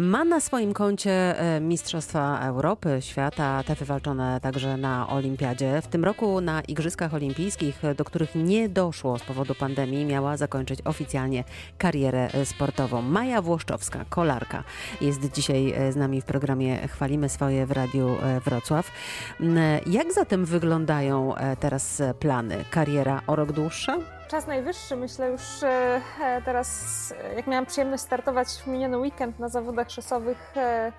Ma na swoim koncie e, Mistrzostwa Europy, świata, te wywalczone także na Olimpiadzie. W tym roku na Igrzyskach Olimpijskich, do których nie doszło z powodu pandemii, miała zakończyć oficjalnie karierę e, sportową. Maja Włoszczowska, kolarka, jest dzisiaj e, z nami w programie Chwalimy swoje w Radiu Wrocław. Jak zatem wyglądają teraz plany? Kariera o rok dłuższa? Czas najwyższy, myślę już e, e, teraz, jak miałam przyjemność startować w miniony weekend na zawodach szosowych, e,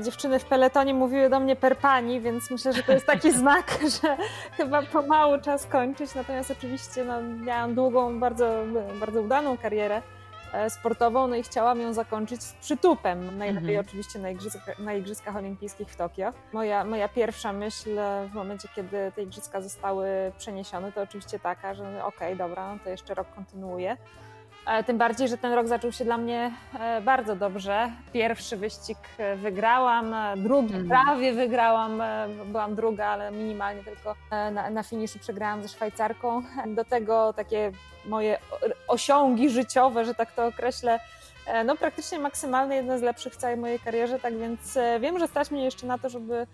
dziewczyny w peletonie mówiły do mnie per pani, więc myślę, że to jest taki znak, że chyba pomału czas kończyć. Natomiast oczywiście no, miałam długą, bardzo, bardzo udaną karierę E, sportową, no i chciałam ją zakończyć z przytupem. Najlepiej mhm. oczywiście na igrzyskach, na igrzyskach Olimpijskich w Tokio. Moja, moja pierwsza myśl w momencie, kiedy te igrzyska zostały przeniesione, to oczywiście taka, że okej, okay, dobra, no to jeszcze rok kontynuuję. E, tym bardziej, że ten rok zaczął się dla mnie e, bardzo dobrze. Pierwszy wyścig wygrałam, drugi mhm. prawie wygrałam, byłam druga, ale minimalnie tylko na, na finiszu przegrałam ze Szwajcarką. Do tego takie moje osiągi życiowe, że tak to określę, e, no praktycznie maksymalne, jedne z lepszych w całej mojej karierze, tak więc e, wiem, że stać mnie jeszcze na to, żeby e,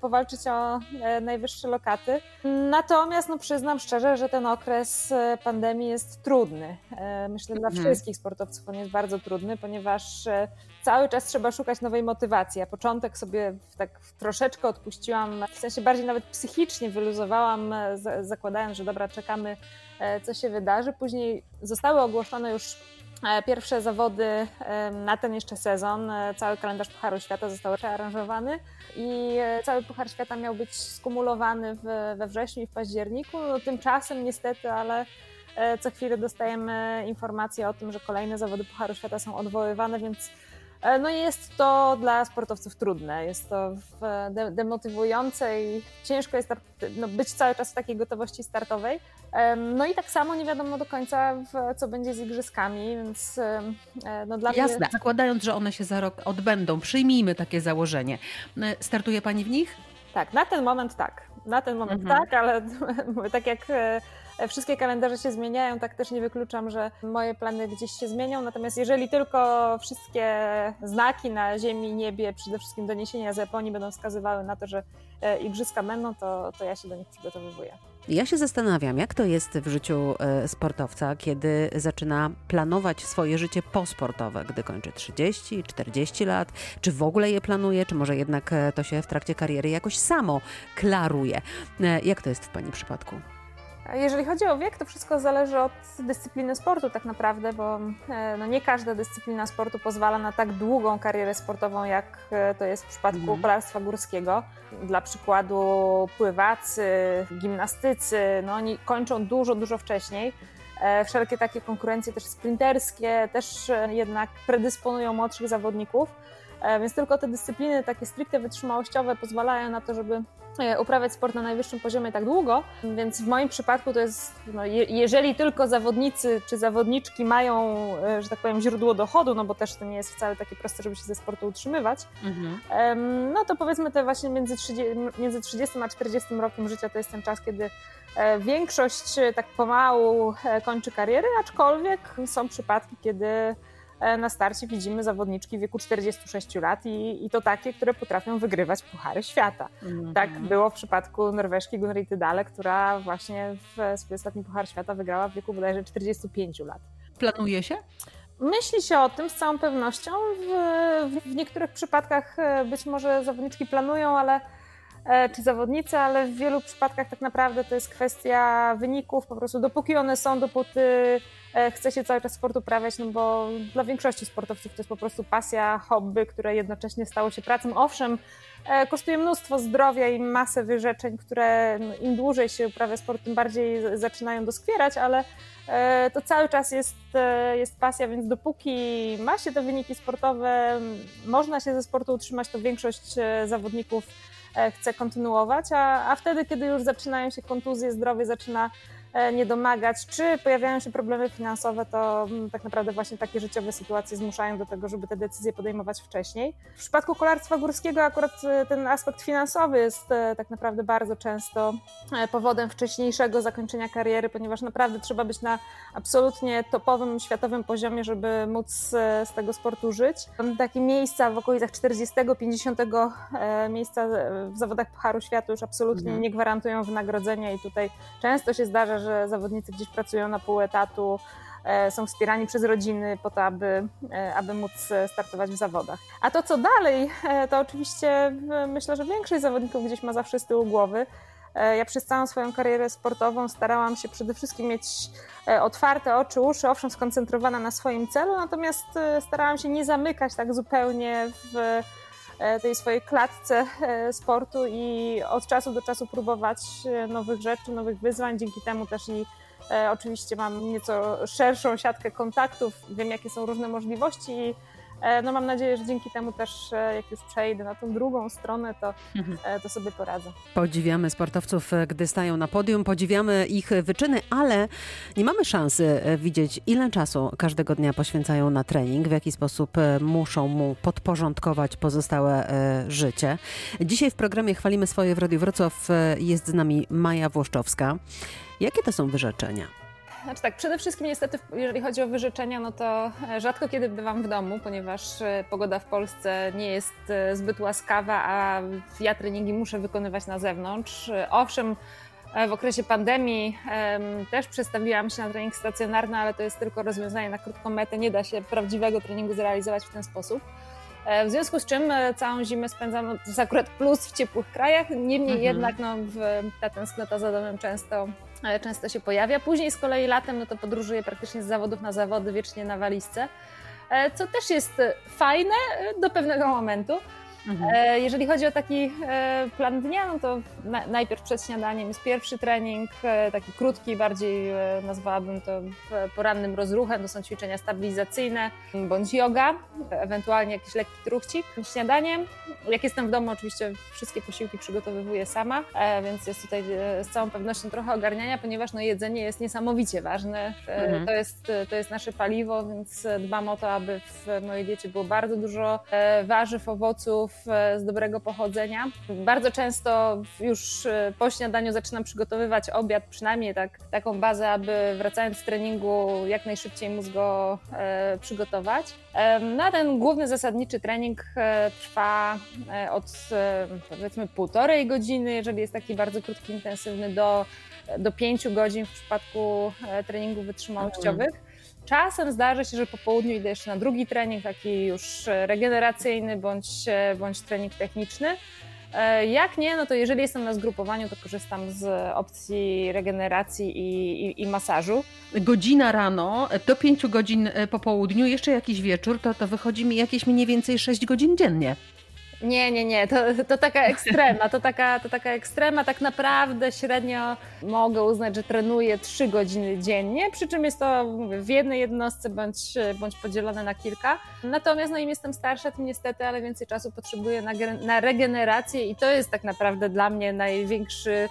powalczyć o najwyższe lokaty. Natomiast no, przyznam szczerze, że ten okres pandemii jest trudny. Myślę, dla mhm. wszystkich sportowców on jest bardzo trudny, ponieważ cały czas trzeba szukać nowej motywacji. Ja początek sobie tak troszeczkę odpuściłam, w sensie bardziej nawet psychicznie wyluzowałam, zakładając, że dobra, czekamy E, co się wydarzy. Później zostały ogłoszone już e, pierwsze zawody na ten jeszcze sezon. E, cały kalendarz Pucharu Świata został przearanżowany i cały Puchar Świata miał być skumulowany we wrześniu i w październiku. No, tymczasem niestety, ale co chwilę dostajemy informacje o tym, że kolejne zawody Pucharu Świata są odwoływane, więc E, no jest to dla sportowców trudne, jest to demotywujące i ciężko jest no, być cały czas w takiej gotowości startowej. No i tak samo nie wiadomo do końca, co będzie z igrzyskami, więc e, no dla Jasne, mnie... zakładając, że one się za rok odbędą, przyjmijmy takie założenie. E, startuje Pani w nich? Tak, na ten moment tak. Na ten moment mhm. tak, ale tak jak wszystkie kalendarze się zmieniają, tak też nie wykluczam, że moje plany gdzieś się zmienią. Natomiast jeżeli tylko wszystkie znaki na ziemi, niebie, przede wszystkim doniesienia z Japonii będą wskazywały na to, że e, igrzyska będą, to, to ja się do nich przygotowywuję. Ja się zastanawiam, jak to jest w życiu e, sportowca, kiedy zaczyna planować swoje życie posportowe, gdy kończy 30, 40 lat, czy w ogóle je planuje, czy może jednak e, to się w trakcie kariery jakoś samo klaruje. Jak to jest w Pani przypadku? Jeżeli chodzi o wiek, to wszystko zależy od dyscypliny sportu tak naprawdę, bo e, no nie każda dyscyplina sportu pozwala na tak długą karierę sportową, jak e, to jest w przypadku mhm. kolarstwa górskiego. Dla przykładu pływacy, gimnastycy, no oni kończą dużo, dużo wcześniej. E, wszelkie takie konkurencje też sprinterskie też jednak predysponują młodszych zawodników. E, więc tylko te dyscypliny takie stricte wytrzymałościowe pozwalają na to, żeby e, uprawiać sport na najwyższym poziomie tak długo, więc w moim przypadku to jest, no, je, jeżeli tylko zawodnicy czy zawodniczki mają, e, że tak powiem, źródło dochodu, no bo też to nie jest wcale takie proste, żeby się ze sportu utrzymywać, mhm. no to powiedzmy te właśnie między 30, między 30 a 40 rokiem życia to jest ten czas, kiedy większość tak pomału kończy karierę, aczkolwiek są przypadki, kiedy na starcie widzimy zawodniczki w wieku 46 lat i, i to takie, które potrafią wygrywać Puchary Świata. Mm -hmm. Tak było w przypadku norweszki Gunrity Dale, która właśnie w swój ostatni Puchar Świata wygrała w wieku bodajże 45 lat. Planuje się? Myśli się o tym z całą pewnością. W, w niektórych przypadkach e, być może zawodniczki planują, ale e, czy zawodnicy, ale w wielu przypadkach tak naprawdę to jest kwestia wyników. Po prostu dopóki one są, dopóty E, chce się cały czas sport uprawiać, no bo dla większości sportowców to jest po prostu pasja, hobby, które jednocześnie stało się pracą. Owszem, e, kosztuje mnóstwo zdrowia i masę wyrzeczeń, które no, im dłużej się uprawia sport, tym bardziej zaczynają doskwierać, ale e, to cały czas jest, jest pasja, więc dopóki ma się te wyniki sportowe, można się ze sportu utrzymać, to większość zawodników chce kontynuować, a, a wtedy, kiedy już zaczynają się kontuzje, zdrowie zaczyna nie domagać, czy pojawiają się problemy finansowe, to mm, tak naprawdę właśnie takie życiowe sytuacje zmuszają do tego, żeby te decyzje podejmować wcześniej. W przypadku kolarstwa górskiego akurat ten aspekt finansowy jest tak naprawdę bardzo często powodem wcześniejszego zakończenia kariery, ponieważ naprawdę trzeba być na absolutnie topowym światowym poziomie, żeby móc z tego sportu żyć. Takie miejsca w okolicach 40-50 e, miejsca w zawodach Pucharu Świata już absolutnie mhm. nie gwarantują wynagrodzenia i tutaj często się zdarza, że zawodnicy gdzieś pracują na pół etatu, e, są wspierani przez rodziny po to, aby, e, aby móc startować w zawodach. A to co dalej, to oczywiście myślę, że większość zawodników gdzieś ma zawsze z tyłu głowy. Ja przez całą swoją karierę sportową starałam się przede wszystkim mieć otwarte oczy, uszy, owszem, skoncentrowana na swoim celu, natomiast starałam się nie zamykać tak zupełnie w E, tej swojej klatce e, sportu i od czasu do czasu próbować e, nowych rzeczy, nowych wyzwań. Dzięki temu też i oczywiście mam nieco szerszą siatkę kontaktów, wiem jakie są różne możliwości E, no mam nadzieję, że dzięki temu też, e, jak już przejdę na tą drugą stronę, to, mhm. e, to sobie poradzę. Podziwiamy sportowców, gdy stają na podium, podziwiamy ich wyczyny, ale nie mamy szansy widzieć, ile czasu każdego dnia poświęcają na trening, w jaki sposób muszą mu podporządkować pozostałe życie. Dzisiaj w programie Chwalimy swoje w Radiu Wrocław jest z nami Maja Włoszczowska. Jakie to są wyrzeczenia? Znaczy tak, przede wszystkim niestety, jeżeli chodzi o wyrzeczenia, no to e, rzadko kiedy bywam w domu, ponieważ e, pogoda w Polsce nie jest e, zbyt łaskawa, a ja treningi muszę wykonywać na zewnątrz. Owszem, w okresie pandemii też przestawiłam się na trening stacjonarny, ale to jest tylko rozwiązanie na krótką metę. Nie da się prawdziwego treningu zrealizować w ten sposób. W związku z czym całą zimę spędzam, no, to jest akurat plus w ciepłych krajach, niemniej mhm. jednak no, ta tęsknota za domem często często się pojawia. Później z kolei latem no to podróżuję praktycznie z zawodów na zawody, wiecznie na walizce, e, co też jest fajne e, do pewnego momentu. Mhm. E, jeżeli chodzi o taki e, plan dnia, no to najpierw przed śniadaniem jest pierwszy trening, e, taki krótki, bardziej nazwałabym to porannym rozruchem. To są ćwiczenia stabilizacyjne bądź yoga, ewentualnie jakiś lekki truchcik. Śniadaniem, jak jestem w domu, oczywiście wszystkie posiłki przygotowywuję sama, więc jest tutaj z całą pewnością trochę ogarniania, ponieważ no, jedzenie jest niesamowicie ważne. Mhm. To, jest, to jest nasze paliwo, więc dbam o to, aby w mojej diecie było bardzo dużo warzyw, owoców, z dobrego pochodzenia. Bardzo często już e, po śniadaniu zaczynam przygotowywać obiad, przynajmniej tak, taką bazę, aby wracając z treningu jak najszybciej móc go e, przygotować. E, no a ten główny zasadniczy trening e, trwa e, od e, powiedzmy półtorej godziny, jeżeli jest taki bardzo krótki, intensywny, do do 5 godzin w przypadku treningów wytrzymałościowych. Czasem zdarzy się, że po południu idę jeszcze na drugi trening, taki już regeneracyjny bądź, bądź trening techniczny. E, jak nie, no to jeżeli jestem na zgrupowaniu, to korzystam z opcji regeneracji i, i, i masażu. Godzina rano do 5 godzin po południu, jeszcze jakiś wieczór, to, to wychodzi mi jakieś mniej więcej 6 godzin dziennie. Nie, nie, nie, to, to taka ekstrema, to taka, to taka ekstrema. Tak naprawdę średnio mogę uznać, że trenuję 3 godziny dziennie, przy czym jest to mówię, w jednej jednostce bądź, bądź podzielone na kilka. Natomiast no im jestem starsza, tym niestety, ale więcej czasu potrzebuję na, na regenerację i to jest tak naprawdę dla mnie największy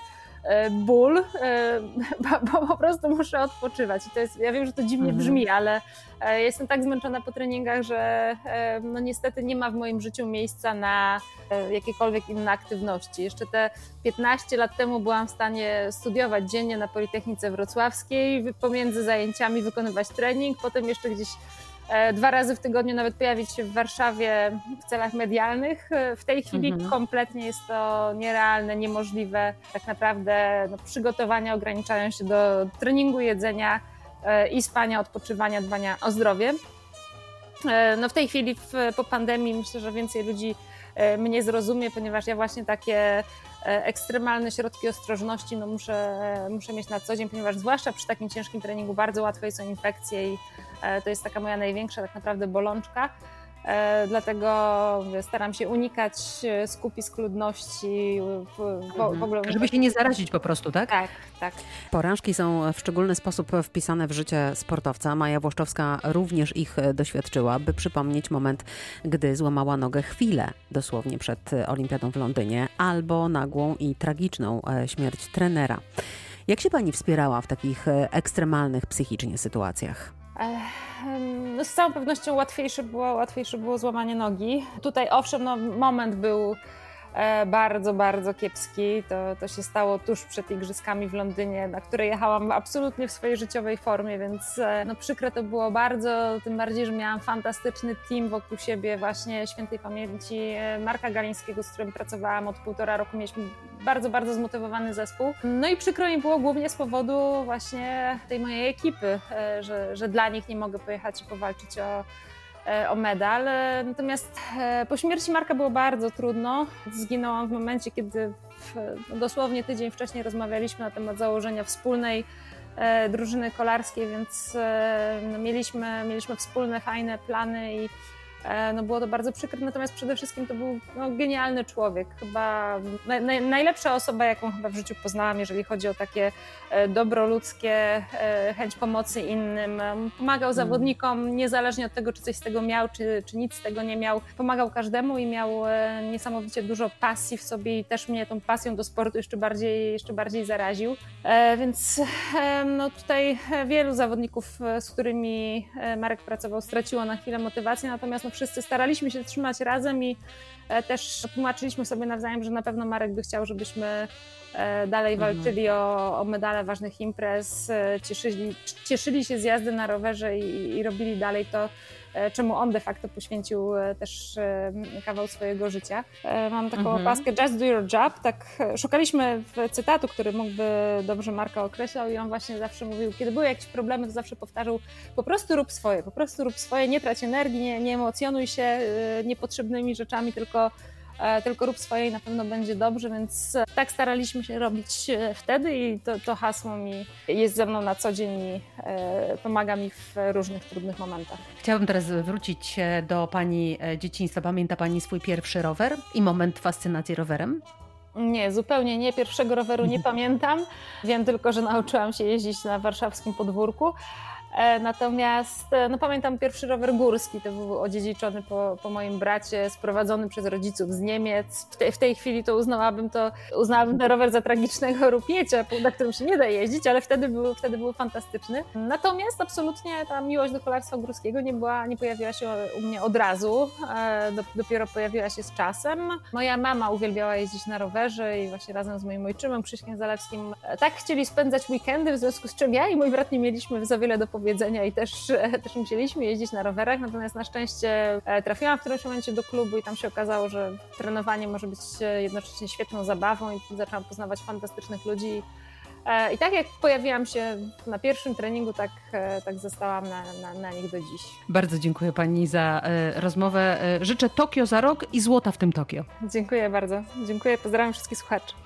ból, e, bo po prostu muszę odpoczywać. I to jest, ja wiem, że to dziwnie mhm. brzmi, ale e, jestem tak zmęczona po treningach, że no niestety nie ma w moim życiu miejsca na jakiekolwiek inne aktywności. Jeszcze te 15 lat temu byłam w stanie studiować dziennie na Politechnice Wrocławskiej, pomiędzy zajęciami wykonywać trening, potem jeszcze gdzieś E, dwa razy w tygodniu nawet pojawić się w Warszawie w celach medialnych. E, w tej chwili mhm. kompletnie jest to nierealne, niemożliwe. Tak naprawdę no, przygotowania ograniczają się do treningu, jedzenia e, i spania, odpoczywania, dbania o zdrowie. No w tej chwili w, po pandemii myślę, że więcej ludzi mnie zrozumie, ponieważ ja właśnie takie ekstremalne środki ostrożności no muszę, muszę mieć na co dzień, ponieważ zwłaszcza przy takim ciężkim treningu bardzo łatwe są infekcje i E, to jest taka moja największa tak naprawdę bolączka. E, dlatego staram się unikać e, skupisk ludności w, w, w ogóle. Mhm. Żeby się nie zarazić po prostu, tak? Tak, tak. Porażki są w szczególny sposób wpisane w życie sportowca. Maja Włoszczowska również ich doświadczyła, by przypomnieć moment, gdy złamała nogę chwilę dosłownie przed Olimpiadą w Londynie, albo nagłą i tragiczną śmierć trenera. Jak się pani wspierała w takich ekstremalnych psychicznie sytuacjach? No z całą pewnością łatwiejsze było, łatwiejsze było złamanie nogi. Tutaj owszem, no, moment był bardzo, bardzo kiepski. To, to się stało tuż przed Igrzyskami w Londynie, na które jechałam absolutnie w swojej życiowej formie, więc e, no, przykre to było bardzo, tym bardziej, że miałam fantastyczny team wokół siebie, właśnie świętej pamięci e, Marka Galińskiego, z którym pracowałam od półtora roku. Mieliśmy bardzo, bardzo zmotywowany zespół. No i przykro mi było głównie z powodu właśnie tej mojej ekipy, że, że dla nich nie mogę pojechać i powalczyć o E, o medal. E, natomiast e, po śmierci Marka było bardzo trudno. Zginął w momencie, kiedy no dosłownie tydzień wcześniej rozmawialiśmy na temat założenia wspólnej drużyny kolarskiej, więc no mieliśmy, mieliśmy wspólne, fajne plany i E, no było to bardzo przykre, natomiast przede wszystkim to był no, genialny człowiek. Chyba naj, najlepsza osoba, jaką chyba w życiu poznałam, jeżeli chodzi o takie e, dobro ludzkie, e, chęć pomocy innym. Pomagał mm. zawodnikom, niezależnie od tego, czy coś z tego miał, czy, czy nic z tego nie miał. Pomagał każdemu i miał niesamowicie dużo pasji w sobie i też mnie tą pasją do sportu jeszcze bardziej, jeszcze bardziej zaraził. Więc no, tutaj wielu zawodników, z którymi Marek pracował, straciło na chwilę motywację, natomiast no, wszyscy staraliśmy się trzymać razem i e, też tłumaczyliśmy sobie nawzajem, że na pewno Marek by chciał, żebyśmy e, dalej mhm. walczyli o, o medale ważnych imprez, e, cieszyli, cieszyli się z jazdy na rowerze i, i robili dalej to, czemu on de facto poświęcił e, też e, kawał swojego życia. Mam taką mhm. opaskę Just do your job. Tak szukaliśmy cytatu, który mógłby dobrze Marka określał i on właśnie zawsze mówił, kiedy były jakieś problemy, to zawsze powtarzał po prostu rób swoje, po prostu rób swoje, nie trać energii, nie, nie emocjonuj się niepotrzebnymi rzeczami, tylko E, tylko rób swoje i na pewno będzie dobrze, więc e, tak staraliśmy się robić e, wtedy i to, to hasło mi jest ze mną na co dzień i pomaga mi w różnych trudnych momentach. Chciałabym teraz wrócić do Pani dzieciństwa. Pamięta Pani swój pierwszy rower i moment fascynacji rowerem? Nie, zupełnie nie. Pierwszego roweru nie pamiętam. Wiem tylko, że nauczyłam się jeździć na warszawskim podwórku. E, natomiast e, no pamiętam pierwszy rower górski, to był odziedziczony po, po moim bracie, sprowadzony przez rodziców z Niemiec. W, te, w tej chwili to uznałabym to uznałabym ten rower za tragicznego rupiecia, na którym się nie da jeździć, ale wtedy był, wtedy był fantastyczny. Natomiast absolutnie ta miłość do kolarstwa górskiego nie, była, nie pojawiła się u mnie od razu, e, dopiero pojawiła się z czasem. Moja mama uwielbiała jeździć na rowerze i właśnie razem z moim ojczymem Krzyśkiem Zalewskim tak chcieli spędzać weekendy, w związku z czym ja i mój brat nie mieliśmy za wiele do powiedzenia jedzenia i też, też musieliśmy jeździć na rowerach, natomiast na szczęście e, trafiłam w którymś momencie do klubu i tam się okazało, że trenowanie może być e, jednocześnie świetną zabawą i zaczęłam poznawać fantastycznych ludzi. E, I tak jak pojawiłam się na pierwszym treningu, tak, tak zostałam na, na, na nich do dziś. Bardzo dziękuję Pani za rozmowę. Życzę Tokio za rok i złota w tym Tokio. Dziękuję bardzo. Dziękuję, pozdrawiam wszystkich słuchaczy.